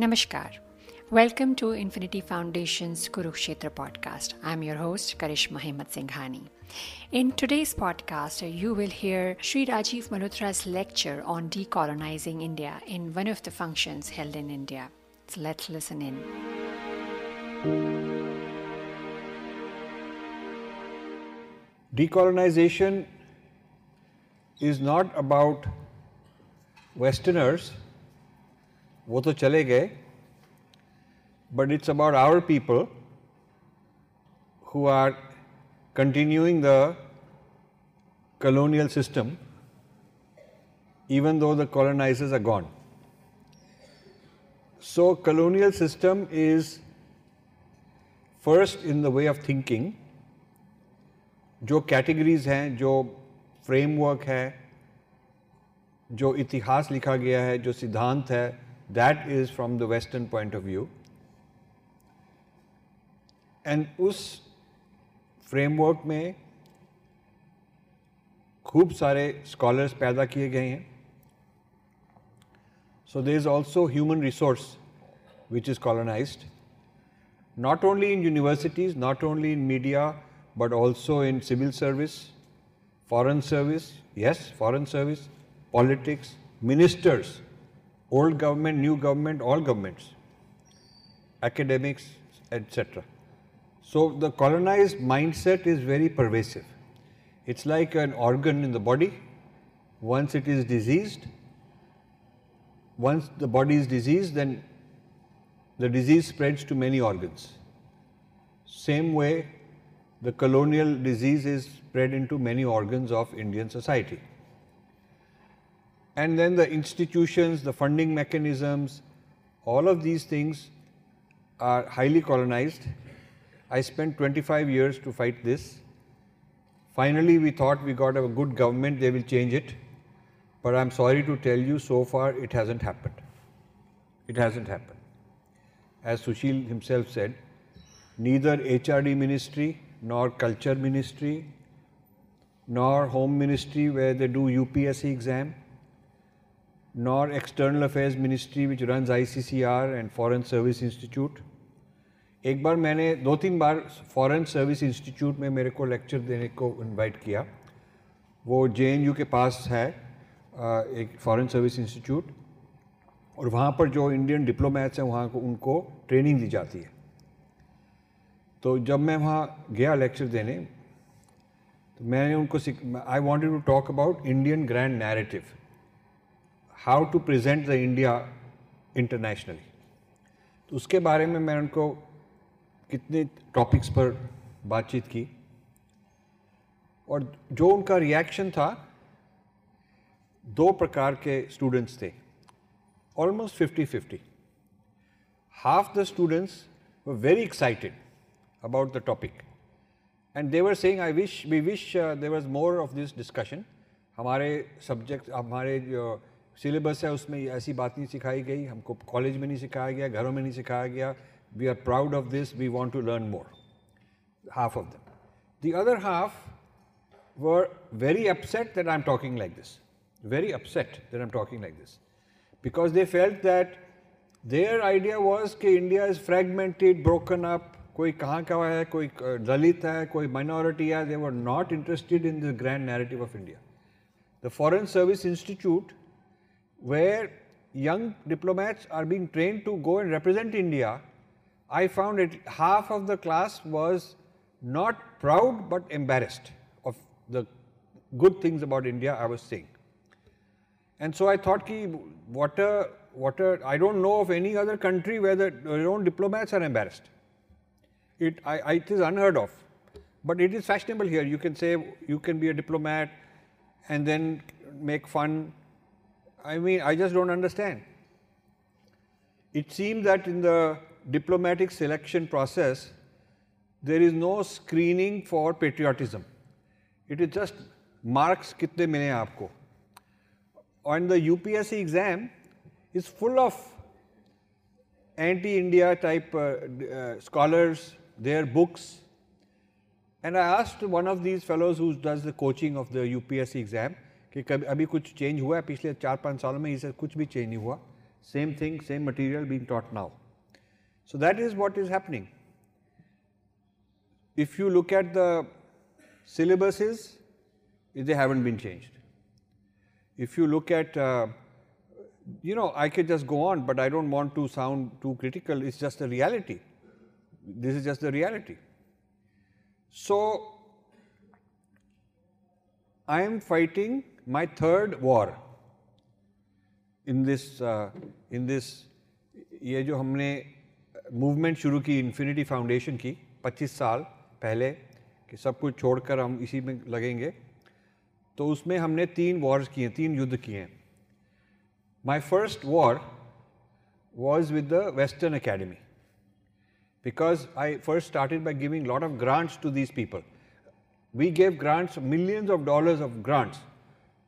Namaskar. Welcome to Infinity Foundation's Kurukshetra podcast. I'm your host, Karishma Himmat Singhani. In today's podcast, you will hear Sri Rajiv Malhotra's lecture on decolonizing India in one of the functions held in India. So let's listen in. Decolonization is not about Westerners, वो तो चले गए but it's about our people who are continuing the colonial system even though the colonisers are gone so colonial system is first in the way of thinking जो categories हैं, जो framework है, जो इतिहास लिखा गया है, जो सिद्धांत है that is from the western point of view and उस फ्रेमवर्क में खूब सारे स्कॉलर्स पैदा किए गए हैं सो there is also human resource which is colonised not only in universities, not only in media, but also in civil service, foreign service, yes, foreign service, politics, ministers, old government, new government, all governments, academics, etc. So the colonized mindset is very pervasive. It's like an organ in the body. Once it is diseased, once the body is diseased, then the disease spreads to many organs. Same way, the colonial disease is spread into many organs of Indian society. And then the institutions, the funding mechanisms, all of these things are highly colonized. I spent 25 years to fight this. Finally, we thought we got a good government, they will change it. But I'm sorry to tell you, so far it hasn't happened. It hasn't happened. As Sushil himself said, neither HRD ministry nor culture ministry nor home ministry where they do UPSC exam nor external affairs ministry, which runs ICCR and foreign service institute. एक बार मैंने, दो तीन बार foreign service institute में मेरे को lecture देने को invite किया। वो जेएनयू के पास है एक फॉरेन सर्विस इंस्टीट्यूट और वहाँ पर जो इंडियन डिप्लोमेट्स हैं, वहाँ को, उनको ट्रेनिंग दी जाती है। तो जब मैं वहाँ गया लेक्चर देने तो मैंने उनको I wanted to talk about Indian grand narrative how to present the India internationally. तो उसके बारे में मैं उनको कितने टॉपिक्स पर बातचीत की। और जो उनका रिएक्शन था, दो प्रकार के स्टूडेंट्स थे almost fifty fifty half the students were very excited about the topic and they were saying I wish we wish there were more of this discussion हमारे सब्जेक्ट हमारे जो सिलेबस है, उसमें ऐसी बात नहीं सिखाई गई, हमको कॉलेज में नहीं सिखाया गया, घरों में नहीं सिखाया गया। We are proud of this we want to learn more half of them the other half were very upset that I am talking like this very upset that I am talking like this because they felt that their idea was कि India is fragmented broken up कोई कहाँ का है, कोई दलित है, कोई minority है they were not interested in the grand narrative of India the foreign service institute where young diplomats are being trained to go and represent India, I found that half of the class was not proud but embarrassed of the good things about India I was saying. And so I thought ki what a, what a, I don't know of any other country where the, their own diplomats are embarrassed. It, I, I, it is unheard of. But it is fashionable here. You can say you can be a diplomat and then make fun. I mean, I just don't understand. It seems that in the diplomatic selection process, there is no screening for patriotism. It is just marks kitne mile aapko on the UPSC exam is full of anti-India type uh, uh, scholars, their books. And I asked one of these fellows who does the coaching of the UPSC exam कि कभी अभी कुछ change हुआ है पिछले चार पाँच सालों में इसे कुछ भी चेंज नहीं हुआ Same thing, same material being taught now. So that is what is happening. If you look at the syllabuses, they haven't been changed. If you look at, uh, you know, I could just go on, but I don't want to sound too critical. It's just a reality. This is just the reality. So, I am fighting my third war in this uh, in this ये जो हमने movement शुरू की infinity foundation की 25 साल पहले कि सब कुछ छोड़कर हम इसी में लगेंगे तो उसमें हमने तीन वॉर्स किए तीन युद्ध किए हैं my first war was with the western academy because I first started by giving a lot of grants to these people. We gave grants, millions of dollars of grants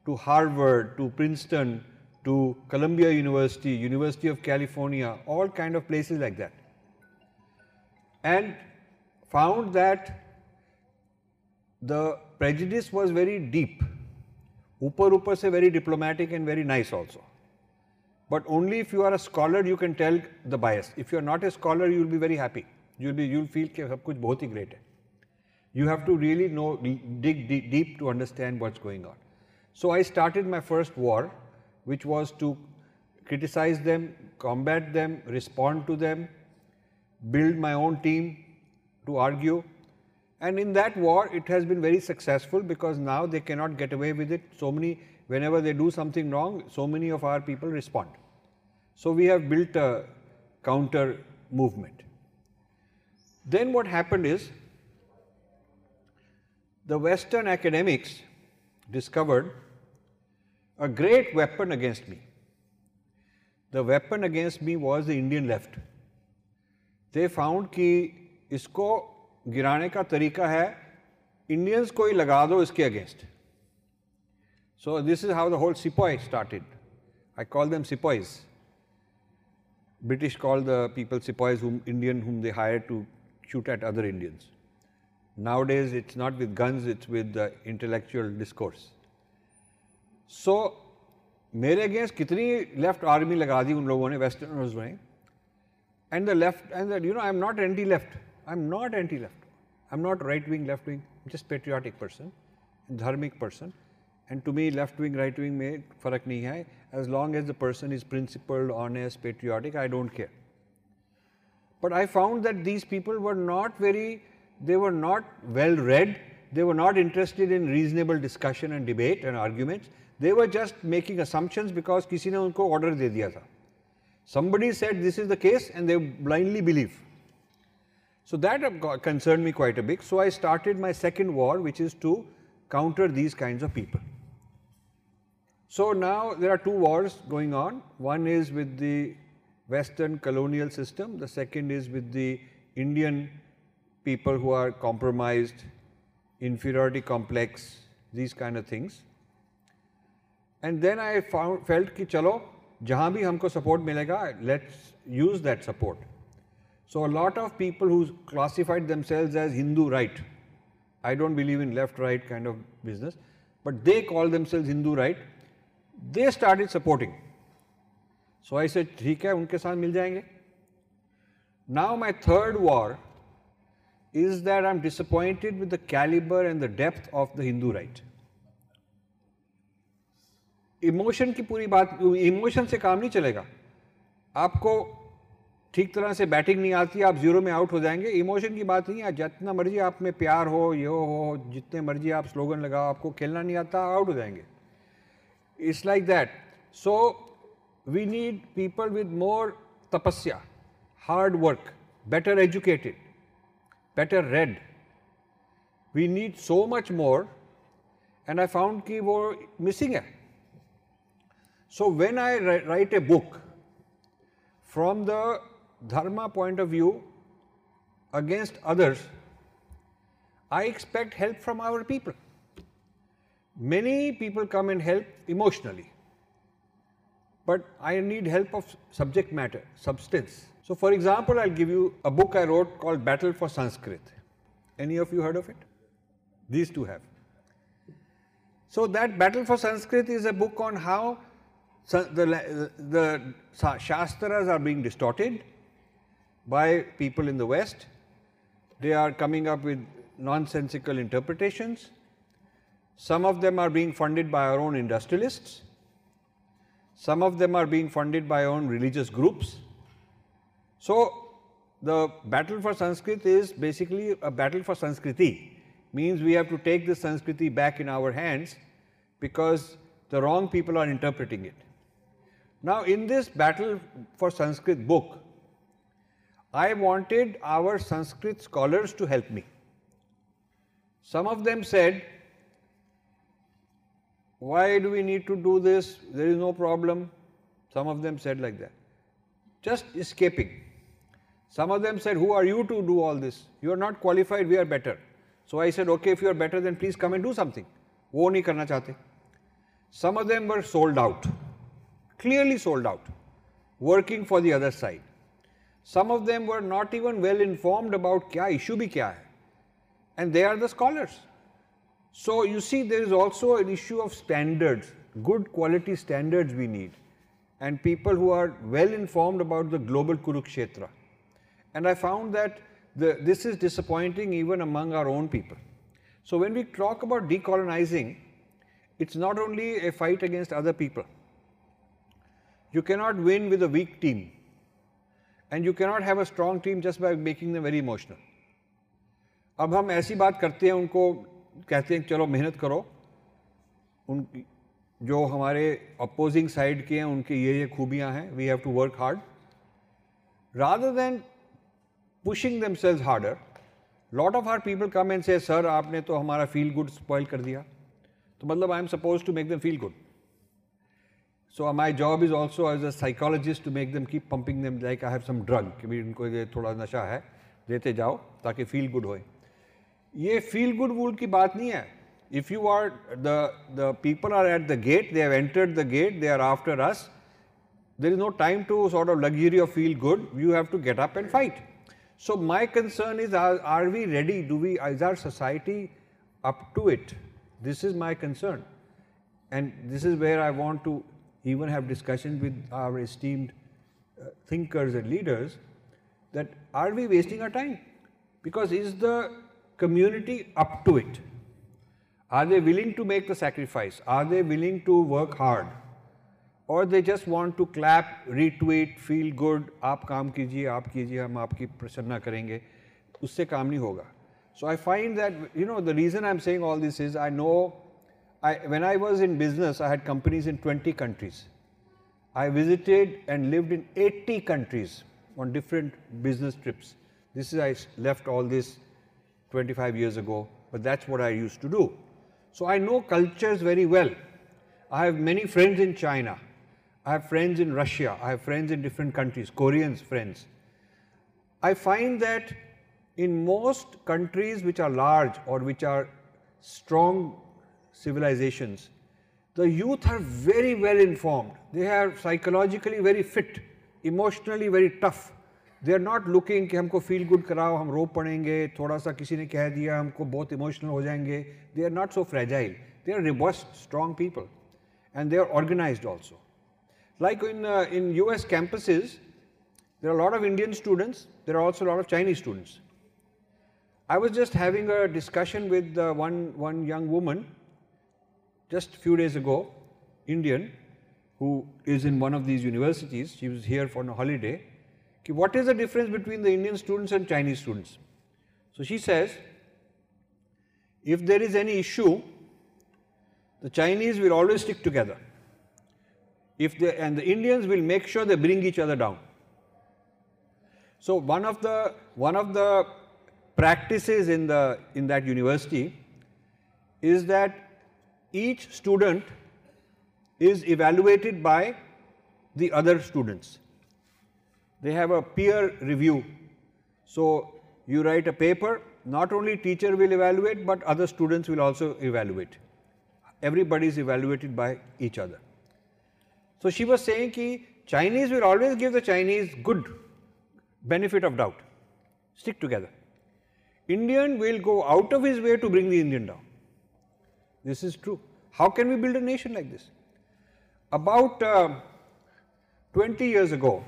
to Harvard, to Princeton, to Columbia University, University of California, all kind of places like that. And found that the prejudice was very deep. Upar upar se very diplomatic and very nice also. But only if you are a scholar you can tell the bias. If you are not a scholar, you will be very happy. You'll be you'll feel कि सब कुछ बहुत ही great है. You have to really know dig deep, deep to understand what's going on. So I started my first war, which was to criticize them, combat them, respond to them, build my own team to argue. And in that war, it has been very successful because now they cannot get away with it. So many, whenever they do something wrong, so many of our people respond. So we have built a counter movement. Then what happened is the Western academics discovered a great weapon against me. The weapon against me was the Indian left. They found कि इसको गिराने का तरीका है Indians को ही लगा दो इसके against so this is how the whole sepoy started I call them sepoys British called the people sepoys whom Indian whom they hired to shoot at other Indians. Nowadays it's not with guns, it's with the intellectual discourse. So मेरे against कितनी left army लगा दी उन लोगों ने westerners ने and the left and you know I am not anti left I am not anti left I am not right wing left wing just patriotic person धार्मिक person and to me, left wing, right wing में फर्क नहीं है. As long as the person is principled, honest, patriotic, I don't care. But I found that these people were not very, they were not well read. They were not interested in reasonable discussion and debate and arguments. They were just making assumptions because किसी ने उनको order दे दिया था. Somebody said this is the case and they blindly believe. So that concerned me quite a bit. So I started my second war, which is to counter these kinds of people. So now there are two wars going on. One is with the Western colonial system, the second is with the Indian people who are compromised, inferiority complex, these kind of things. And then I found, felt कि चलो जहाँ भी हमको support मिलेगा, let's use that support. So a lot of people who classified themselves as Hindu right, I don't believe in left right kind of business, but they call themselves Hindu right they started supporting. So I said, ठीक है उनके साथ मिल जाएंगे. Now my third war is that I'm disappointed with the caliber and the depth of the Hindu right. Emotion की पूरी बात emotion से काम नहीं चलेगा आपको ठीक तरह से बैटिंग नहीं आती आप ज़ीरो में आउट हो जाएँगे इमोशन की बात नहीं है जितना मर्ज़ी आप में प्यार हो ये हो जितने मर्ज़ी आप स्लोगन लगाओ आपको खेलना नहीं आता आउट हो जाएँगे It's like that. So we need people with more tapasya, hard work, better educated, better read. We need so much more and I found wo missing. So when I write a book from the dharma point of view against others, I expect help from our people. Many people come and help emotionally, but I need help of subject matter, substance. So, for example, I'll give you a book I wrote called Battle for Sanskrit. Any of you heard of it? These two have. So, that Battle for Sanskrit is a book on how the, the Shastras are being distorted by people in the West. They are coming up with nonsensical interpretations. Some of them are being funded by our own industrialists. Some of them are being funded by our own religious groups. So, the battle for Sanskrit is basically a battle for Sanskriti, means we have to take the Sanskriti back in our hands because the wrong people are interpreting it. Now, in this battle for Sanskrit book, I wanted our Sanskrit scholars to help me. Some of them said, Why do we need to do this? There is no problem. Some of them said like that. Just escaping. Some of them said, Who are you to do all this? You are not qualified, we are better. So I said, Okay, if you are better, then please come and do something. वो नहीं करना चाहते Some of them were sold out clearly sold out, working for the other side. Some of them were not even well informed about kya issue bhi kya hai, and they are the scholars. So you see, there is also an issue of standards, good quality standards we need, and people who are well informed about the global Kurukshetra. And I found that the, this is disappointing even among our own people. So when we talk about decolonizing, it's not only a fight against other people you cannot win with a weak team. And you cannot have a strong team just by making them very emotional. अब हम ऐसी बात करते हैं उनको कहते हैं चलो मेहनत करो उन जो हमारे अपोजिंग साइड के हैं उनकी ये ये खूबियां हैं we have to work hard rather then pushing themselves harder lot of our people come and say sir आपने तो हमारा फील गुड स्पॉइल कर दिया. तो मतलब I am suppose to make them feel good so my job is also as a psychologist to make them keep pumping them like I have some drug कि भाई इनको ये थोड़ा नशा है, देते जाओ ताकि फील गुड होए। ये फील गुड वूल की बात नहीं है। If you are the the people are at the gate they have entered the gate they are after us there is no time to sort of luxury of feel good you have to get up and fight so my concern is are, are we ready do we is our society up to it this is my concern and this is where i want to even have discussions with our esteemed uh, thinkers and leaders that are we wasting our time? Because is the community up to it? Are they willing to make the sacrifice? Are they willing to work hard? Or they just want to clap, retweet, feel good, आप काम कीजिए आप कीजिए हम आपकी प्रसन्ना करेंगे उससे काम नहीं होगा So I find that, you know, the reason I'm saying all this is I know I, when I was in business, I had companies in 20 countries. I visited and lived in 80 countries on different business trips. This is, I left all this 25 years ago, but that's what I used to do. So I know cultures very well. I have many friends in China. I have friends in Russia. I have friends in different countries, Koreans friends. I find that in most countries which are large or which are strong civilizations, the youth are very well informed. They are psychologically very fit, emotionally very tough. They are not looking कि हमको feel good कराओ हम रो पड़ेंगे थोड़ा सा किसी ने कह दिया हमको बहुत emotional हो जाएंगे they are not so fragile they are robust strong people and they are organized also like in uh, in US campuses there are a lot of Indian students there are also a lot of Chinese students I was just having a discussion with uh, one one young woman just a few days ago, Indian, who is in one of these universities, she was here for a holiday, what is the difference between the Indian students and Chinese students? So she says, if there is any issue, the Chinese will always stick together. If they, and the Indians will make sure they bring each other down. So one of the one of the practices in the in that university is that each student is evaluated by the other students. They have a peer review. So, you write a paper, not only teacher will evaluate, but other students will also evaluate. Everybody is evaluated by each other. So, she was saying ki Chinese will always give the Chinese good benefit of doubt, stick together. Indian will go out of his way to bring the Indian down. This is true. How can we build a nation like this? About uh, 20 years ago,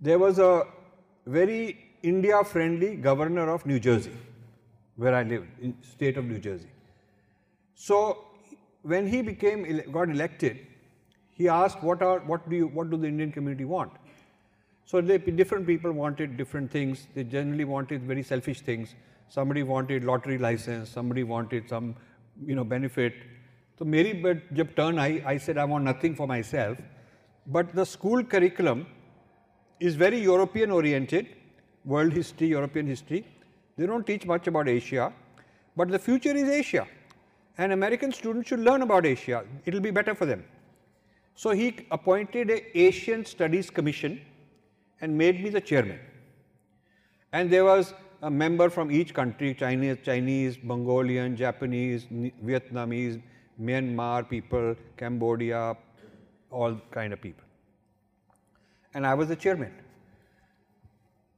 there was a very India friendly governor of New Jersey, where I live, in state of New Jersey. So when he became got elected, he asked what are what do you what do the Indian community want? So they, different people wanted different things. They generally wanted very selfish things. Somebody wanted lottery license. Somebody wanted some you know benefit. So मेरी but जब turn I I said I want nothing for myself. But the school curriculum is very European oriented, world history, European history. They don't teach much about Asia, but the future is Asia and American students should learn about Asia. It will be better for them. So he appointed a Asian Studies Commission and made me the chairman. And there was a member from each country, Chinese, Chinese, Mongolian, Japanese, Vietnamese, Myanmar people, Cambodia, all kind of people. And I was the chairman.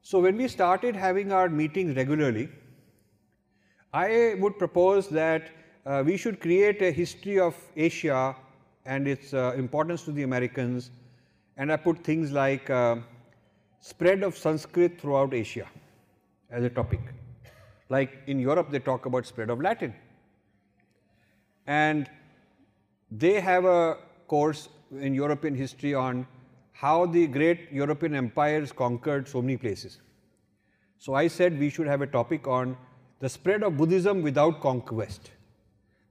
So when we started having our meetings regularly, I would propose that uh, we should create a history of Asia and its uh, importance to the Americans. And I put things like uh, spread of Sanskrit throughout Asia as a topic. Like in Europe, they talk about spread of Latin. And they have a course in European history on how the great European empires conquered so many places. So I said we should have a topic on the spread of Buddhism without conquest,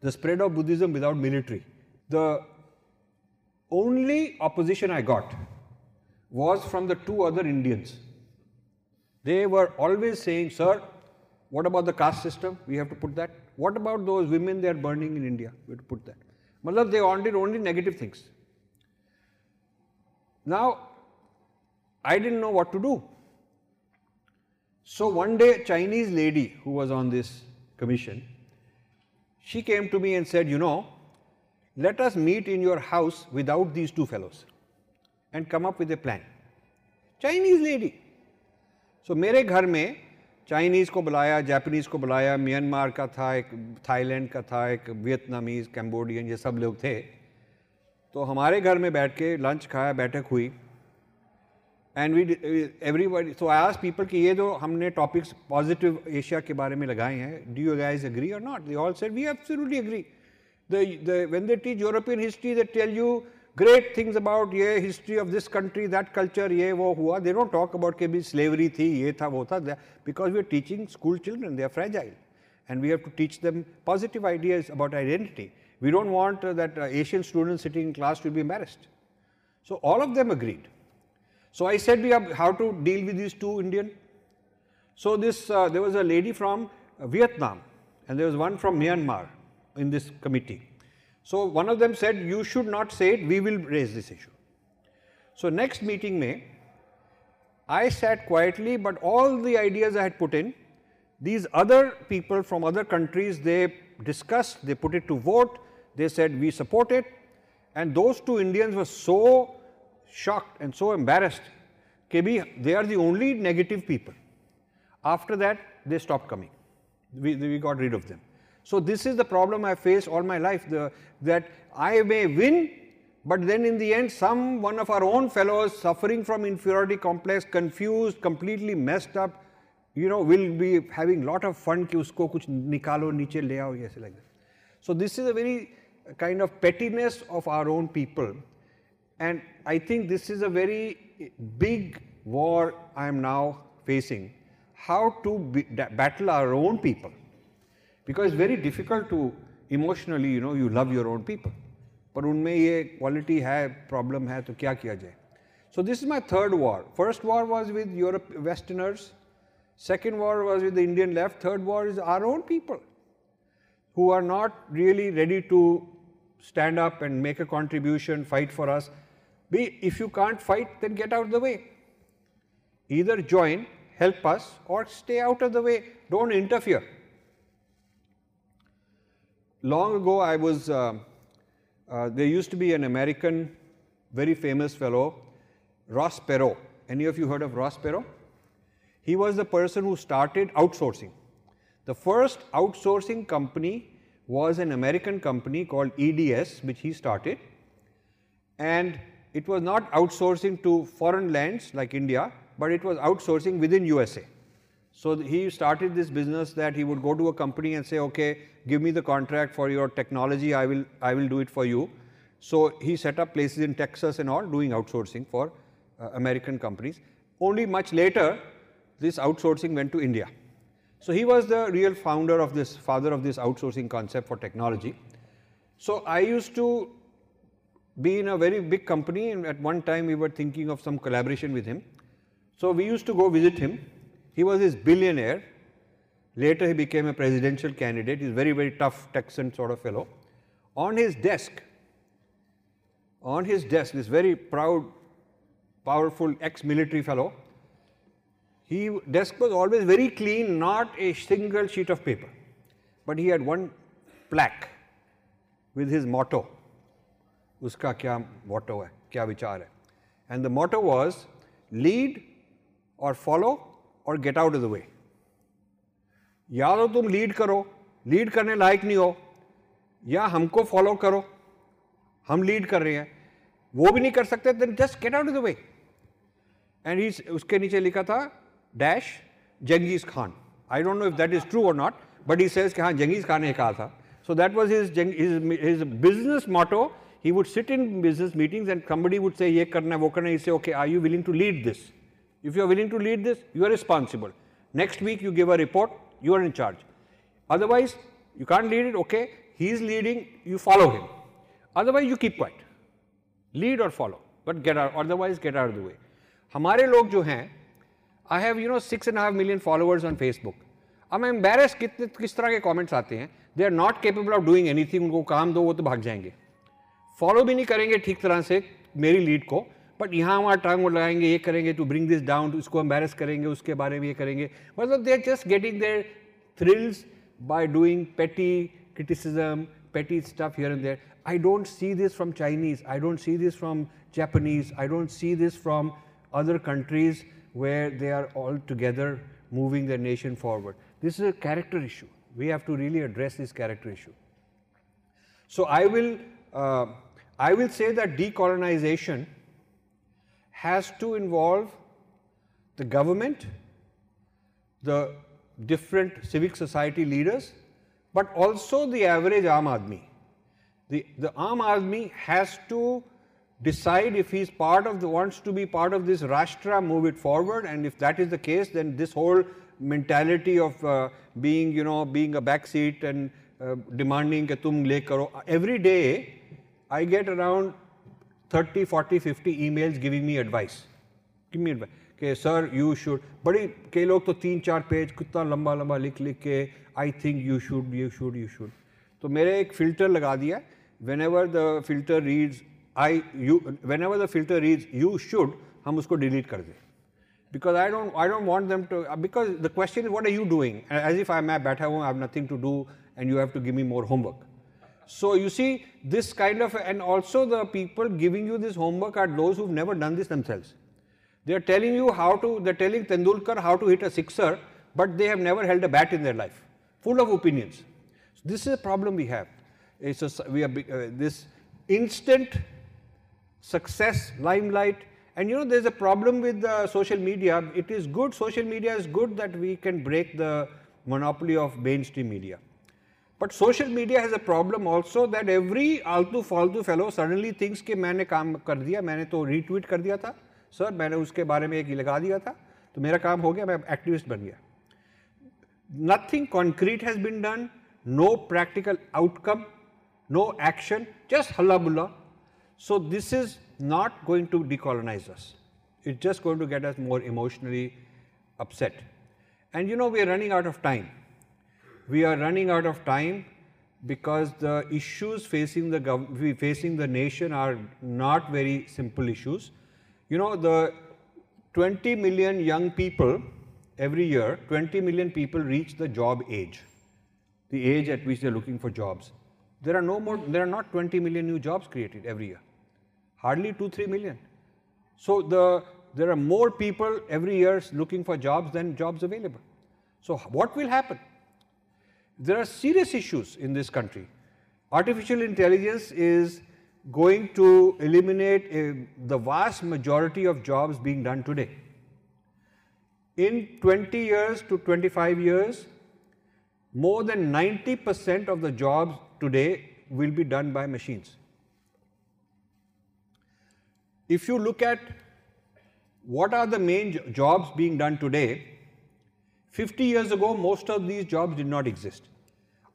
the spread of Buddhism without military. The only opposition I got was from the two other Indians. They were always saying, Sir, what about the caste system? We have to put that. What about those women they are burning in India? We have to put that. Matlab, they wanted only negative things. Now, I didn't know what to do. So one day, a Chinese lady who was on this commission, she came to me and said, you know, let us meet in your house without these two fellows and come up with a plan. Chinese lady. So, मेरे घर में Chinese को बुलाया Japanese को बुलाया Myanmar का था, एक थाईलैंड का था, एक वियतनामीज़ कैम्बोडियन ये सब लोग थे तो हमारे घर में बैठ के लंच खाया, बैठक हुई and we everybody so I ask people कि ये जो हमने टॉपिक्स पॉजिटिव एशिया के बारे में लगाए हैं do you guys agree or not they all said we absolutely agree The, the, when they teach European history, they tell you great things about yeah, history of this country, that culture, yeah, wo hua. They don't talk about maybe slavery thi, ye tha, wo tha, because we are teaching school children, they are fragile. And we have to teach them positive ideas about identity. We don't want uh, that uh, Asian students sitting in class to be embarrassed. So all of them agreed. So I said we have how to deal with these two Indian. So this, uh, there was a lady from Vietnam and there was one from Myanmar in this committee. So one of them said you should not say it, we will raise this issue. So next meeting May, I sat quietly but all the ideas I had put in, these other people from other countries they discussed, they put it to vote, they said we support it and those two Indians were so shocked and so embarrassed that they are the only negative people. After that they stopped coming, we, we got rid of them. So, this is the problem I face all my life the, that I may win, but then in the end some one of our own fellows suffering from inferiority complex, confused, completely messed up, you know will be having lot of fun ki usko kuch nikalo niche le yes, like that. So, this is a very kind of pettiness of our own people. And I think this is a very big war I am now facing, how to be, battle our own people. because it's very difficult to emotionally you know you love your own people पर उनमें ये quality है problem है तो क्या किया जाए so this is my third war first war was with Europe westerners second war was with the Indian left, third war is our own people who are not really ready to stand up and make a contribution, fight for us. Be, if you can't fight, then get out of the way. Either join, help us, or stay out of the way. Don't interfere. Long ago, I was, uh, uh, there used to be an American, very famous fellow, Ross Perot. Any of you heard of Ross Perot? He was the person who started outsourcing. The first outsourcing company was an American company called EDS, which he started. and it was not outsourcing to foreign lands like India, but it was outsourcing within USA. So he started this business that he would go to a company and say, okay, give me the contract for your technology, I will, I will do it for you. So he set up places in Texas and all doing outsourcing for uh, American companies. Only much later, this outsourcing went to India. So he was the real founder of this, father of this outsourcing concept for technology. So I used to be in a very big company and at one time we were thinking of some collaboration with him. So we used to go visit him. He was his billionaire. Later he became a presidential candidate. He's very, very tough Texan sort of fellow. On his desk, on his desk, this very proud, powerful ex-military fellow, his desk was always very clean, not a single sheet of paper. But he had one plaque with his motto. Uska kya motto hai, kya vichar hai. And the motto was, lead or follow or get out of the way या तो तुम lead करो lead करने लायक नहीं हो या हमको follow करो हम लीड कर रहे हैं वो भी नहीं कर सकते then just get out of the way and he उसके नीचे लिखा था dash Genghis Khan I don't know if that is true or not but he says कि हाँ जंगीज खान ने कहा था. So that was his his business motto he would sit in business meetings and and would say ये करना है वो करना है. Say, okay are you willing to lead this? If you are willing to lead this, you are responsible. Next week you give a report, you are in charge. Otherwise, you can't lead it, okay, he is leading, you follow him. Otherwise, you keep quiet. Lead or follow, but get out, otherwise get out of the way. हमारे लोग जो हैं I have you know six and half million followers on Facebook अब मैं embarrass कितने किस तरह के कमेंट्स आते हैं they are not capable of doing anything उनको काम दो वो तो भाग जाएँगे फॉलो भी नहीं करेंगे ठीक तरह से मेरी लीड को बट यहाँ वहाँ टांग लगाएंगे ये करेंगे टू ब्रिंग दिस डाउन इसको एम्बेरस करेंगे उसके बारे में ये करेंगे मतलब they are just getting their thrills by doing पेटी criticism, petty stuff here and there. I don't see this from Chinese. I don't see this from Japanese. I don't see this from other countries where they are all together moving their nation forward. This is a character issue. We have to really address this character issue. So I will uh, I will say that decolonization has to involve the government, the different civic society leaders, but also the average Aam Aadmi. The, the Aam Aadmi has to decide if he's part of the, wants to be part of this Rashtra, move it forward, and if that is the case, then this whole mentality of uh, being, you know, being a backseat and uh, demanding that tum le karo, every day I get around thirty forty fifty emails giving me advice me advice के sir you should बड़ी, कई लोग तो तीन, चार page कितना लंबा लंबा लिख लिख के I think you should you should you should तो मेरे एक फ़िल्टर लगा दिया है। Whenever the filter reads I you whenever the filter reads you should हम उसको डिलीट कर दें। Because I don't I don't want them to because the question is what are you doing as if I मैं बैठा हुआ I have nothing to do and you have to give me more homework so you see this kind of, and also the people giving you this homework are those who've never done this themselves. They are telling you how to, they're telling Tendulkar how to hit a sixer, but they have never held a bat in their life, full of opinions. So this is a problem we have. It's a, we are, uh, this instant success, limelight, and you know there's a problem with the social media. It is good, social media is good that we can break the monopoly of mainstream media. But social media has a problem also that every आलतू फालतू fellow suddenly things के मैंने काम कर दिया, मैंने तो retweet कर दिया था। सर मैंने उसके बारे में एक लगा दिया था। तो मेरा काम हो गया, मैं एक्टिविस्ट बन गया। Nothing concrete has been done no practical outcome no action just हल्ला बुल्ला so this is not going to decolonise us it just going to get us more emotionally upset and you know we are running out of time we are running out of time because the issues facing the facing the nation are not very simple issues. You know, the 20 million young people every year, 20 million people reach the job age, the age at which they're looking for jobs. There are no more, there are not 20 million new jobs created every year, hardly 2, 3 million. So the, there are more people every year looking for jobs than jobs available. So what will happen? There are serious issues in this country. Artificial intelligence is going to eliminate a, the vast majority of jobs being done today. In 20 years to 25 years, more than 90% of the jobs today will be done by machines. If you look at what are the main jobs being done today, 50 years ago, most of these jobs did not exist.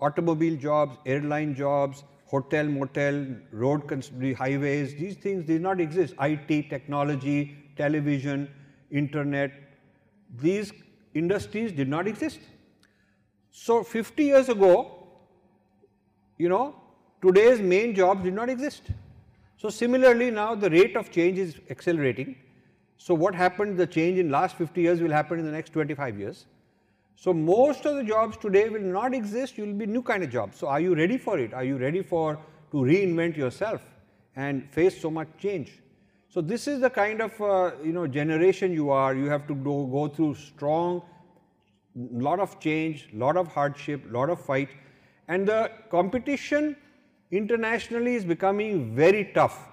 Automobile jobs, airline jobs, hotel, motel, road, highways, these things did not exist. IT, technology, television, internet, these industries did not exist. So 50 years ago, you know, today's main jobs did not exist. So similarly now the rate of change is accelerating. So what happened, the change in last 50 years will happen in the next 25 years. So most of the jobs today will not exist, you will be new kind of jobs. So are you ready for it? Are you ready for to reinvent yourself and face so much change? So this is the kind of uh, you know generation you are. You have to go, go through strong, lot of change, lot of hardship, lot of fight, and the competition internationally is becoming very tough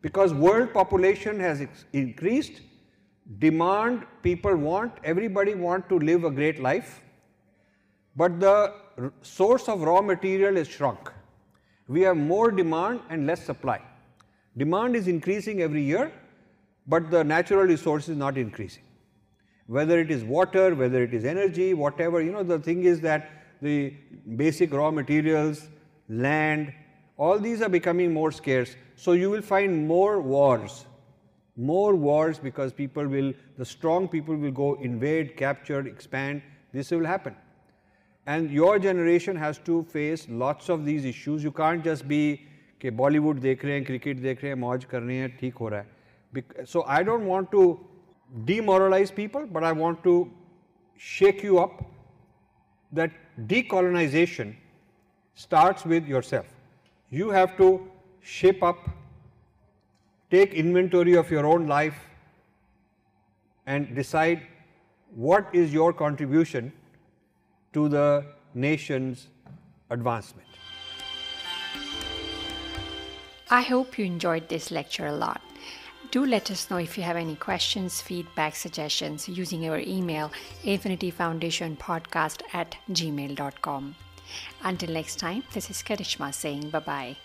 because world population has increased demand people want everybody want to live a great life but the source of raw material is shrunk. We have more demand and less supply. Demand is increasing every year but the natural resource is not increasing. Whether it is water whether it is energy whatever you know the thing is that the basic raw materials land all these are becoming more scarce. So you will find more wars more wars because people will, the strong people will go invade, capture, expand, this will happen. And your generation has to face lots of these issues. You can't just be, okay, Bollywood dekh rahe hain, cricket dekh rahe hain, mauj kar rahe hain, ho rahe. So I don't want to demoralize people, but I want to shake you up that decolonization starts with yourself. You have to shape up take inventory of your own life and decide what is your contribution to the nation's advancement. I hope you enjoyed this lecture a lot. Do let us know if you have any questions, feedback, suggestions using our email infinityfoundationpodcast at gmail.com. Until next time, this is Karishma saying bye bye.